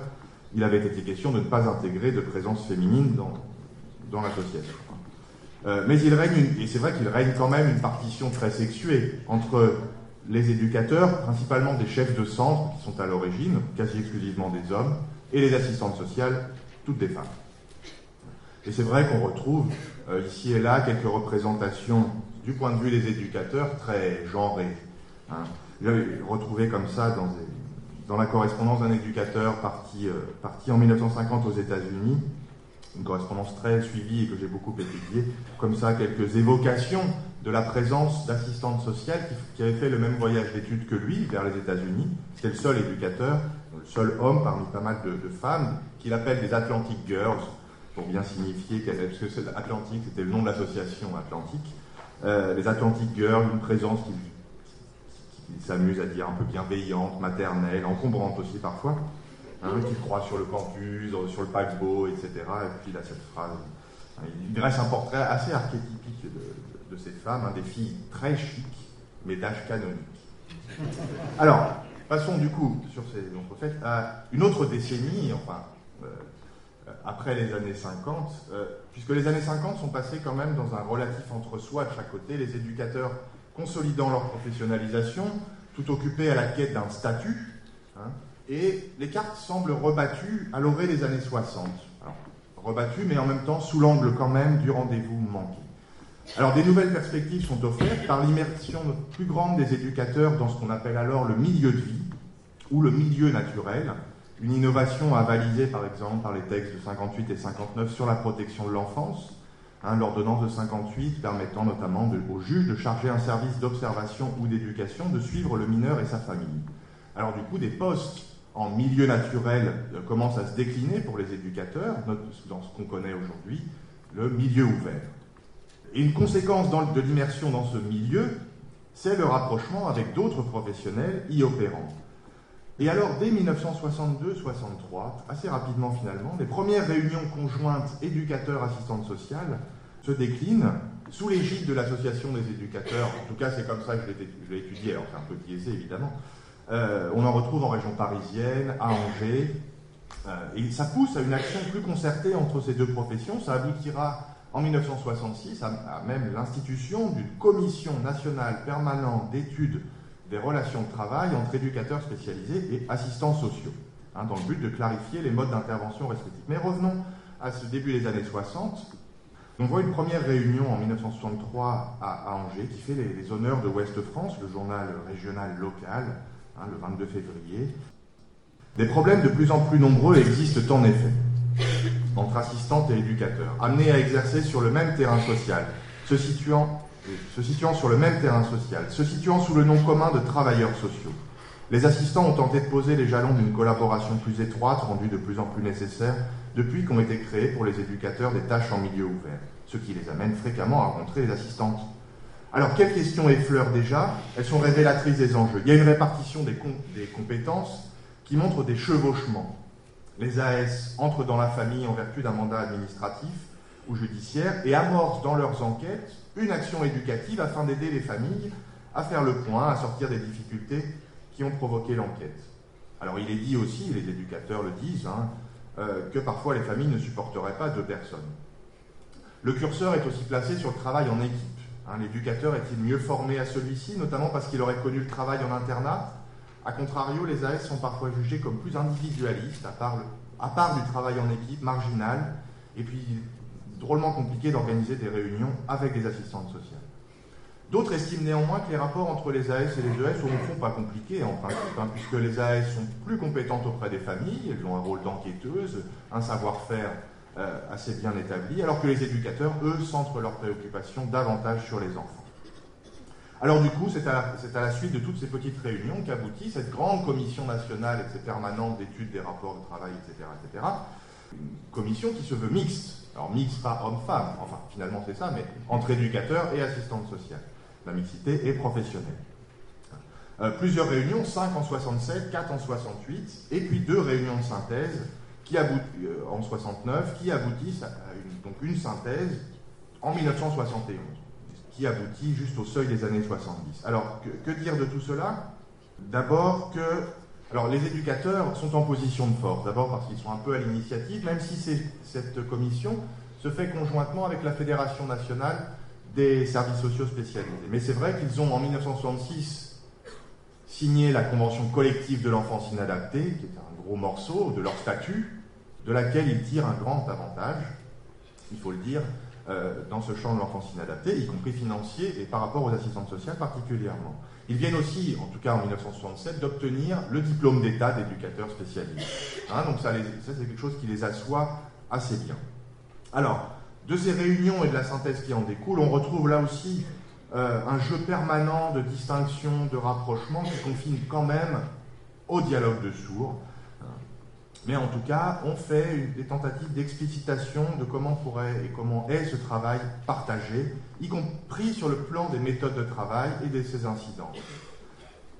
il avait été question de ne pas intégrer de présence féminine dans, l'association. Euh, mais il règne, et c'est vrai qu'il règne quand même une partition très sexuée entre les éducateurs, principalement des chefs de centre, qui sont à l'origine, quasi exclusivement des hommes, et les assistantes sociales, toutes des femmes. Et c'est vrai qu'on retrouve euh, ici et là quelques représentations du point de vue des éducateurs très genrées. Hein. J'ai retrouvé comme ça dans, la correspondance d'un éducateur parti, euh, en 1950 aux États-Unis, une correspondance très suivie et que j'ai beaucoup étudiée, comme ça quelques évocations de la présence d'assistantes sociales qui, qui avaient fait le même voyage d'études que lui vers les États-Unis. C'était le seul éducateur, le seul homme parmi pas mal de, de femmes, qu'il appelle des Atlantic Girls, pour bien signifier parce que Atlantique, c'était le nom de l'association Atlantique. Euh, les Atlantic Girls, une présence qui, s'amuse à dire un peu bienveillante, maternelle, encombrante aussi parfois, hein, qui croit sur le campus, sur le paquebot, etc. Et puis là, cette phrase. Hein, il dresse un portrait assez archétypique de, ces femmes, hein, des filles très chics, mais d'âge canonique. Alors, passons du coup sur ces autres faits à une autre décennie, enfin, euh, après les années 50, euh, puisque les années 50 sont passées quand même dans un relatif entre-soi de chaque côté, les éducateurs consolidant leur professionnalisation, tout occupés à la quête d'un statut, hein, et les cartes semblent rebattues à l'orée des années 60. Alors, rebattues, mais en même temps sous l'angle quand même du rendez-vous manqué. Alors, des nouvelles perspectives sont offertes par l'immersion plus grande des éducateurs dans ce qu'on appelle alors le milieu de vie, ou le milieu naturel, une innovation avalisée par exemple par les textes de 58 et 59 sur la protection de l'enfance, hein, l'ordonnance de 58 permettant notamment au juge de charger un service d'observation ou d'éducation de suivre le mineur et sa famille. Alors du coup, des postes en milieu naturel euh, commencent à se décliner pour les éducateurs, dans ce qu'on connaît aujourd'hui, le milieu ouvert. Et une conséquence de l'immersion dans ce milieu, c'est le rapprochement avec d'autres professionnels y opérant. Et alors, dès 1962-63, assez rapidement finalement, les premières réunions conjointes éducateurs-assistantes sociales se déclinent sous l'égide de l'association des éducateurs. En tout cas, c'est comme ça que je l'ai étudié, alors c'est un peu biaisé évidemment. Euh, on en retrouve en région parisienne, à Angers, euh, et ça pousse à une action plus concertée entre ces deux professions. Ça aboutira en 1966 à même l'institution d'une commission nationale permanente d'études des relations de travail entre éducateurs spécialisés et assistants sociaux, hein, dans le but de clarifier les modes d'intervention respectifs. Mais revenons à ce début des années 60. On voit une première réunion en 1963 à, Angers qui fait les, honneurs de Ouest France, le journal régional local, hein, le 22 février. Des problèmes de plus en plus nombreux existent en effet entre assistantes et éducateurs, amenés à exercer sur le même terrain social, se situant se situant sur le même terrain social, se situant sous le nom commun de travailleurs sociaux. Les assistants ont tenté de poser les jalons d'une collaboration plus étroite, rendue de plus en plus nécessaire, depuis qu'ont été créés pour les éducateurs des tâches en milieu ouvert, ce qui les amène fréquemment à rencontrer les assistantes. Alors, quelles questions effleurent déjà? Elles sont révélatrices des enjeux. Il y a une répartition des, compétences qui montre des chevauchements. Les AS entrent dans la famille en vertu d'un mandat administratif ou judiciaire et amorcent dans leurs enquêtes une action éducative afin d'aider les familles à faire le point, à sortir des difficultés qui ont provoqué l'enquête. Alors il est dit aussi, les éducateurs le disent, hein, euh, que parfois les familles ne supporteraient pas deux personnes. Le curseur est aussi placé sur le travail en équipe. Hein. L'éducateur est-il mieux formé à celui-ci, notamment parce qu'il aurait connu le travail en internat? A contrario, les AS sont parfois jugés comme plus individualistes, à part, à part du travail en équipe, marginal, et puis drôlement compliqué d'organiser des réunions avec les assistantes sociales. D'autres estiment néanmoins que les rapports entre les AS et les ES sont pas compliqués en principe, hein, puisque les AS sont plus compétentes auprès des familles, elles ont un rôle d'enquêteuse, un savoir-faire euh, assez bien établi, alors que les éducateurs, eux, centrent leurs préoccupations davantage sur les enfants. Alors du coup, c'est à, à, la suite de toutes ces petites réunions qu'aboutit cette grande commission nationale et permanente d'études des rapports de travail, etc., etc., une commission qui se veut mixte, alors mixte pas homme-femme, enfin finalement c'est ça, mais entre éducateurs et assistantes sociales. La mixité est professionnelle. Euh, plusieurs réunions, 5 en 67, 4 en 68, et puis deux réunions de synthèse qui euh, en 69 qui aboutissent à une, synthèse en 1971, qui aboutit juste au seuil des années 70. Alors, que dire de tout cela? D'abord que alors les éducateurs sont en position de force, d'abord parce qu'ils sont un peu à l'initiative, même si cette commission se fait conjointement avec la Fédération nationale des services sociaux spécialisés. Mais c'est vrai qu'ils ont en 1966 signé la Convention collective de l'enfance inadaptée, qui est un gros morceau de leur statut, de laquelle ils tirent un grand avantage. il faut le dire, dans ce champ de l'enfance inadaptée, y compris financier et par rapport aux assistantes sociales particulièrement. Ils viennent aussi, en tout cas en 1967, d'obtenir le diplôme d'État d'éducateur spécialisé. Hein, donc ça, ça c'est quelque chose qui les assoit assez bien. Alors, de ces réunions et de la synthèse qui en découle, on retrouve là aussi euh, un jeu permanent de distinction, de rapprochement qui confine quand même au dialogue de sourds. Mais en tout cas, on fait des tentatives d'explicitation de comment pourrait et comment est ce travail partagé, y compris sur le plan des méthodes de travail et de ses incidents.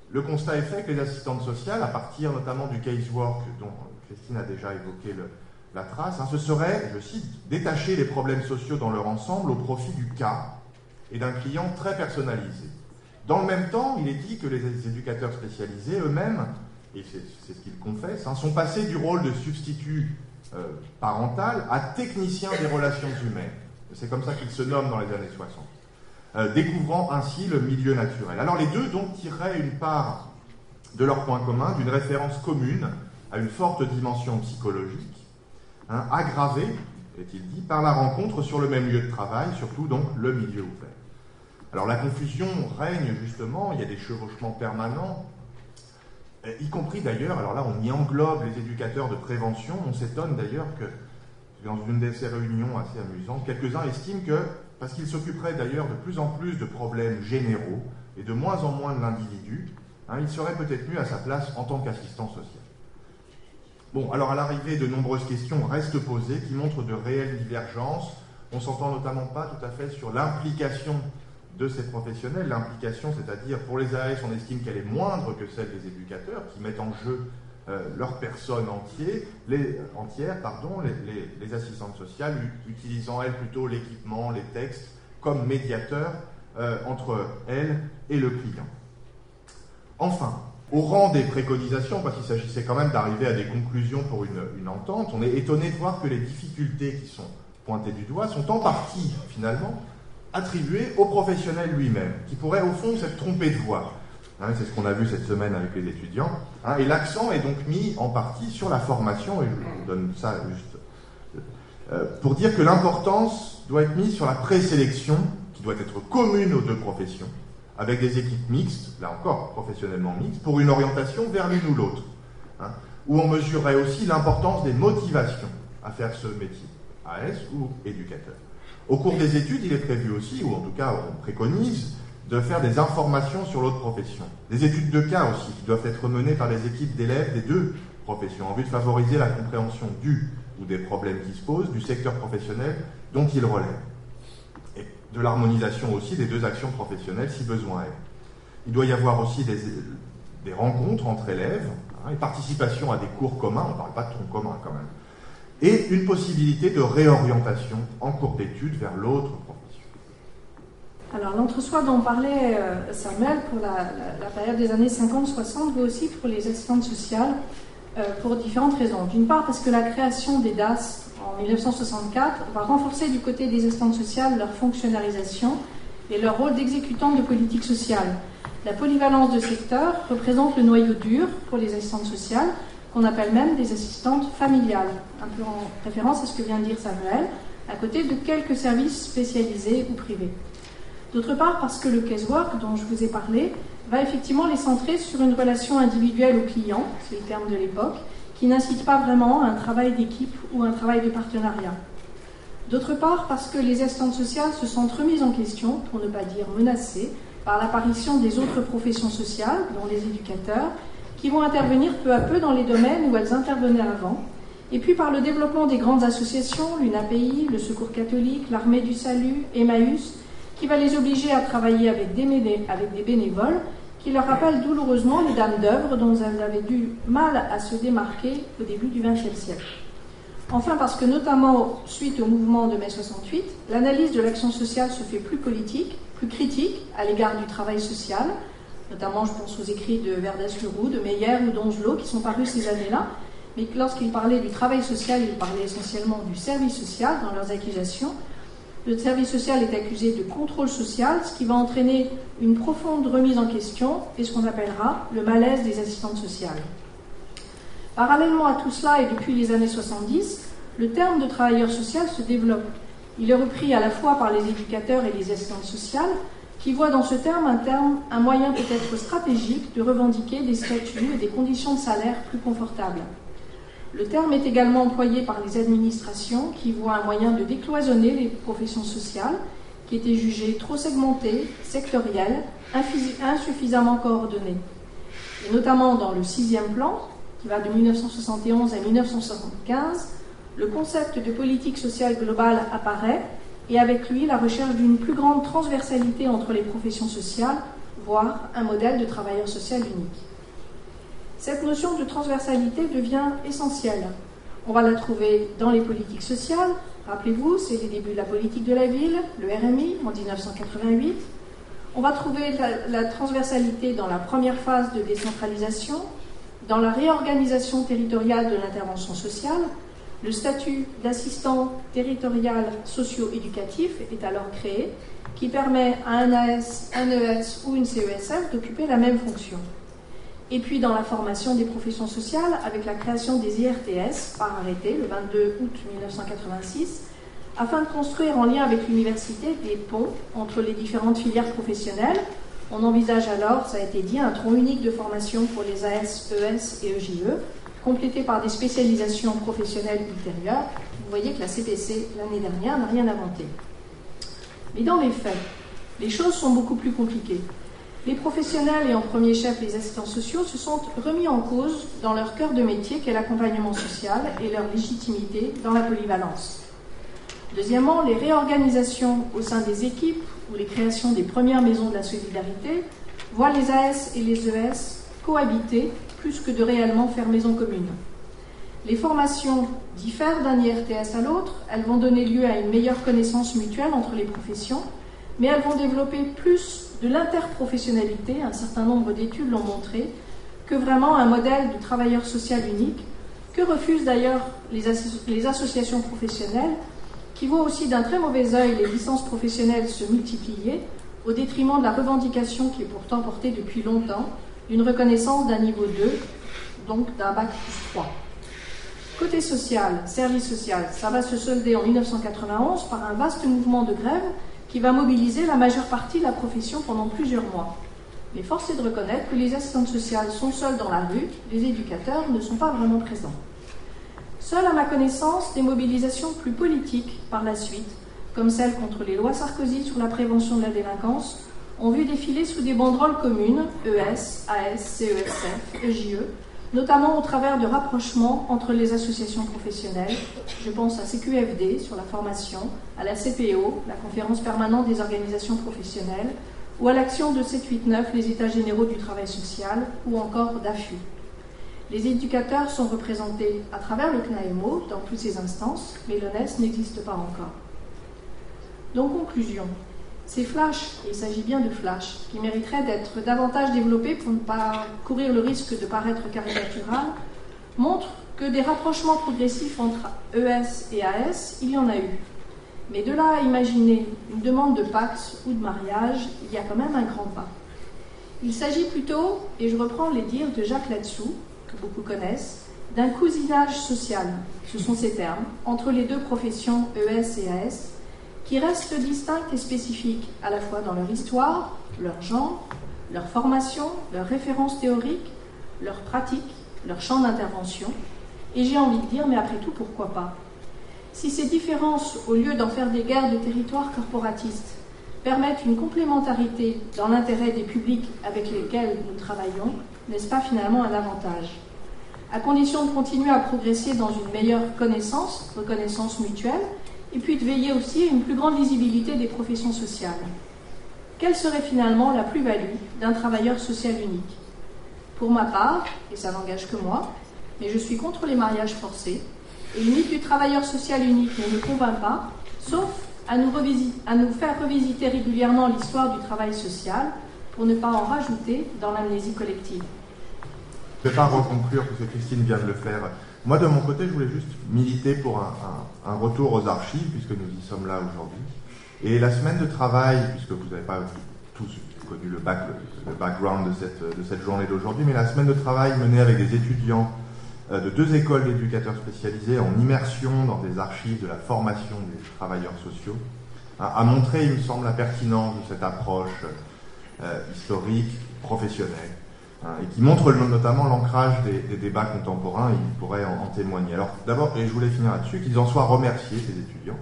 Le constat est fait que les assistantes sociales, à partir notamment du casework dont Christine a déjà évoqué la trace, hein, ce serait, je cite, détacher les problèmes sociaux dans leur ensemble au profit du cas et d'un client très personnalisé. Dans le même temps, il est dit que les éducateurs spécialisés eux-mêmes et c'est ce qu'ils confessent, hein, sont passés du rôle de substitut euh, parental à technicien des relations humaines. C'est comme ça qu'ils se nomment dans les années 60, euh, découvrant ainsi le milieu naturel. Alors les deux donc tireraient une part de leur point commun, d'une référence commune à une forte dimension psychologique, hein, aggravée, est-il dit, par la rencontre sur le même lieu de travail, surtout donc le milieu ouvert. Alors la confusion règne justement, il y a des chevauchements permanents y compris d'ailleurs, alors là on y englobe les éducateurs de prévention, on s'étonne d'ailleurs que dans une de ces réunions assez amusantes, quelques-uns estiment que, parce qu'ils s'occuperaient d'ailleurs de plus en plus de problèmes généraux et de moins en moins de l'individu, hein, il serait peut-être mieux à sa place en tant qu'assistant social. Bon, alors à l'arrivée, de nombreuses questions restent posées qui montrent de réelles divergences. On s'entend notamment pas tout à fait sur l'implication de ces professionnels. L'implication, c'est-à-dire pour les AS, on estime qu'elle est moindre que celle des éducateurs qui mettent en jeu euh, leur personne entière, les, assistantes sociales, utilisant elles plutôt l'équipement, les textes, comme médiateurs euh, entre elles et le client. Enfin, au rang des préconisations, parce qu'il s'agissait quand même d'arriver à des conclusions pour une, une, entente, on est étonné de voir que les difficultés qui sont pointées du doigt sont en partie, finalement, attribué au professionnel lui-même, qui pourrait au fond s'être trompé de voie. Hein, c'est ce qu'on a vu cette semaine avec les étudiants. Hein, et l'accent est donc mis en partie sur la formation, et je vous donne ça juste euh, pour dire que l'importance doit être mise sur la présélection, qui doit être commune aux deux professions, avec des équipes mixtes, là encore professionnellement mixtes, pour une orientation vers l'une ou l'autre, hein, où on mesurerait aussi l'importance des motivations à faire ce métier, AS ou éducateur. Au cours des études, il est prévu aussi, ou en tout cas on préconise, de faire des informations sur l'autre profession. Des études de cas aussi, qui doivent être menées par les équipes d'élèves des deux professions, en vue de favoriser la compréhension du ou des problèmes qui se posent du secteur professionnel dont ils relèvent. Et de l'harmonisation aussi des deux actions professionnelles si besoin est. Il doit y avoir aussi des, rencontres entre élèves, hein, et participation à des cours communs, on ne parle pas de tronc commun quand même, et une possibilité de réorientation en cours d'études vers l'autre. Alors l'entre-soi dont parlait euh, Samuel pour la, période des années 50-60 vaut aussi pour les assistantes sociales euh, pour différentes raisons. D'une part parce que la création des DAS en 1964 va renforcer du côté des assistantes sociales leur fonctionnalisation et leur rôle d'exécutant de politique sociale. La polyvalence de secteur représente le noyau dur pour les assistantes sociales, qu'on appelle même des assistantes familiales, un peu en référence à ce que vient de dire Samuel, à côté de quelques services spécialisés ou privés. D'autre part, parce que le casework dont je vous ai parlé va effectivement les centrer sur une relation individuelle au client, c'est le terme de l'époque, qui n'incite pas vraiment à un travail d'équipe ou un travail de partenariat. D'autre part, parce que les assistantes sociales se sentent remises en question, pour ne pas dire menacées, par l'apparition des autres professions sociales, dont les éducateurs, qui vont intervenir peu à peu dans les domaines où elles intervenaient avant, et puis par le développement des grandes associations, l'UNAPI, le Secours catholique, l'Armée du Salut, Emmaüs, qui va les obliger à travailler avec des, bénévoles qui leur rappellent douloureusement les dames d'œuvre dont elles avaient du mal à se démarquer au début du XXe siècle. Enfin, parce que notamment suite au mouvement de mai 68, l'analyse de l'action sociale se fait plus politique, plus critique à l'égard du travail social, Notamment, je pense aux écrits de Verdès-Leroux, de Meyer ou d'Angelot qui sont parus ces années-là. Mais lorsqu'ils parlaient du travail social, ils parlaient essentiellement du service social dans leurs accusations. Le service social est accusé de contrôle social, ce qui va entraîner une profonde remise en question et ce qu'on appellera le malaise des assistantes sociales. Parallèlement à tout cela et depuis les années 70, le terme de travailleur social se développe Il est repris à la fois par les éducateurs et les assistantes sociales, qui voient dans ce terme un, terme, un moyen peut-être stratégique de revendiquer des statuts et des conditions de salaire plus confortables. Le terme est également employé par les administrations qui voient un moyen de décloisonner les professions sociales qui étaient jugées trop segmentées, sectorielles, insuffisamment coordonnées. Et notamment dans le sixième plan, qui va de 1971 à 1975, le concept de politique sociale globale apparaît et avec lui la recherche d'une plus grande transversalité entre les professions sociales, voire un modèle de travailleur social unique. Cette notion de transversalité devient essentielle. On va la trouver dans les politiques sociales. Rappelez-vous, c'est les débuts de la politique de la ville, le RMI en 1988. On va trouver la, transversalité dans la première phase de décentralisation, dans la réorganisation territoriale de l'intervention sociale. Le statut d'assistant territorial socio-éducatif est alors créé, qui permet à un AS, un ES ou une CESF d'occuper la même fonction et puis dans la formation des professions sociales avec la création des IRTS par arrêté le 22 août 1986, afin de construire en lien avec l'université des ponts entre les différentes filières professionnelles. On envisage alors, ça a été dit, un tronc unique de formation pour les AS, ES et EJE, complété par des spécialisations professionnelles ultérieures. Vous voyez que la CPC l'année dernière n'a rien inventé. Mais dans les faits, les choses sont beaucoup plus compliquées. Les professionnels et en premier chef les assistants sociaux se sont remis en cause dans leur cœur de métier qu'est l'accompagnement social et leur légitimité dans la polyvalence. Deuxièmement, les réorganisations au sein des équipes ou les créations des premières maisons de la solidarité voient les AS et les ES cohabiter plus que de réellement faire maison commune. Les formations diffèrent d'un IRTS à l'autre, elles vont donner lieu à une meilleure connaissance mutuelle entre les professions, mais elles vont développer plus de l'interprofessionnalité, un certain nombre d'études l'ont montré, que vraiment un modèle de travailleur social unique, que refusent d'ailleurs les, associations professionnelles, qui voient aussi d'un très mauvais œil les licences professionnelles se multiplier, au détriment de la revendication qui est pourtant portée depuis longtemps d'une reconnaissance d'un niveau 2, donc d'un bac plus 3. Côté social, service social, ça va se solder en 1991 par un vaste mouvement de grève qui va mobiliser la majeure partie de la profession pendant plusieurs mois. Mais force est de reconnaître que les assistantes sociales sont seules dans la rue, les éducateurs ne sont pas vraiment présents. Seules, à ma connaissance, des mobilisations plus politiques par la suite, comme celle contre les lois Sarkozy sur la prévention de la délinquance, ont vu défiler sous des banderoles communes, ES, AS, CESF, EJE, notamment au travers de rapprochements entre les associations professionnelles. Je pense à CQFD sur la formation, à la CPO, la conférence permanente des organisations professionnelles, ou à l'action de 789, les États généraux du travail social, ou encore d'AFU. Les éducateurs sont représentés à travers le CNAEMO dans toutes ces instances, mais l'ONES n'existe pas encore. Donc, conclusion. Ces flashs, il s'agit bien de flashs, qui mériteraient d'être davantage développés pour ne pas courir le risque de paraître caricatural, montrent que des rapprochements progressifs entre ES et AS, il y en a eu. Mais de là à imaginer une demande de Pax ou de mariage, il y a quand même un grand pas. Il s'agit plutôt, et je reprends les dires de Jacques Latsou, que beaucoup connaissent, d'un cousinage social, ce sont ces termes, entre les deux professions ES et AS, qui restent distinctes et spécifiques à la fois dans leur histoire, leur genre, leur formation, leurs références théoriques, leurs pratiques, leur champ d'intervention. Et j'ai envie de dire, mais après tout, pourquoi pas? Si ces différences, au lieu d'en faire des guerres de territoire corporatistes, permettent une complémentarité dans l'intérêt des publics avec lesquels nous travaillons, n'est-ce pas finalement un avantage? À condition de continuer à progresser dans une meilleure connaissance, reconnaissance mutuelle, et puis de veiller aussi à une plus grande visibilité des professions sociales. Quelle serait finalement la plus-value d'un travailleur social unique? Pour ma part, et ça n'engage que moi, mais je suis contre les mariages forcés, et le mythe du travailleur social unique ne me convainc pas, sauf à nous, à nous faire revisiter régulièrement l'histoire du travail social pour ne pas en rajouter dans l'amnésie collective. Je ne vais pas reconclure, parce que Christine vient de le faire moi, de mon côté, je voulais juste militer pour un, retour aux archives, puisque nous y sommes là aujourd'hui. Et la semaine de travail, puisque vous n'avez pas tous connu le, background de cette, journée d'aujourd'hui, mais la semaine de travail menée avec des étudiants de deux écoles d'éducateurs spécialisés en immersion dans des archives de la formation des travailleurs sociaux, a montré, il me semble, la pertinence de cette approche historique, professionnelle, Hein, et qui montre notamment l'ancrage des, débats contemporains, il pourrait en, témoigner. Alors d'abord, et je voulais finir là-dessus, qu'ils en soient remerciés, ces étudiants,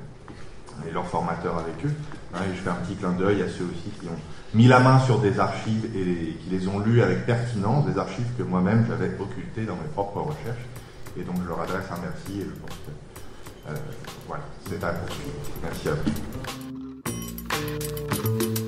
et leurs formateurs avec eux. Hein, et je fais un petit clin d'œil à ceux aussi qui ont mis la main sur des archives et qui les ont lues avec pertinence, des archives que moi-même j'avais occultées dans mes propres recherches. Et donc je leur adresse un merci et je pense que euh, voilà, c'est à poursuivre. Merci à vous.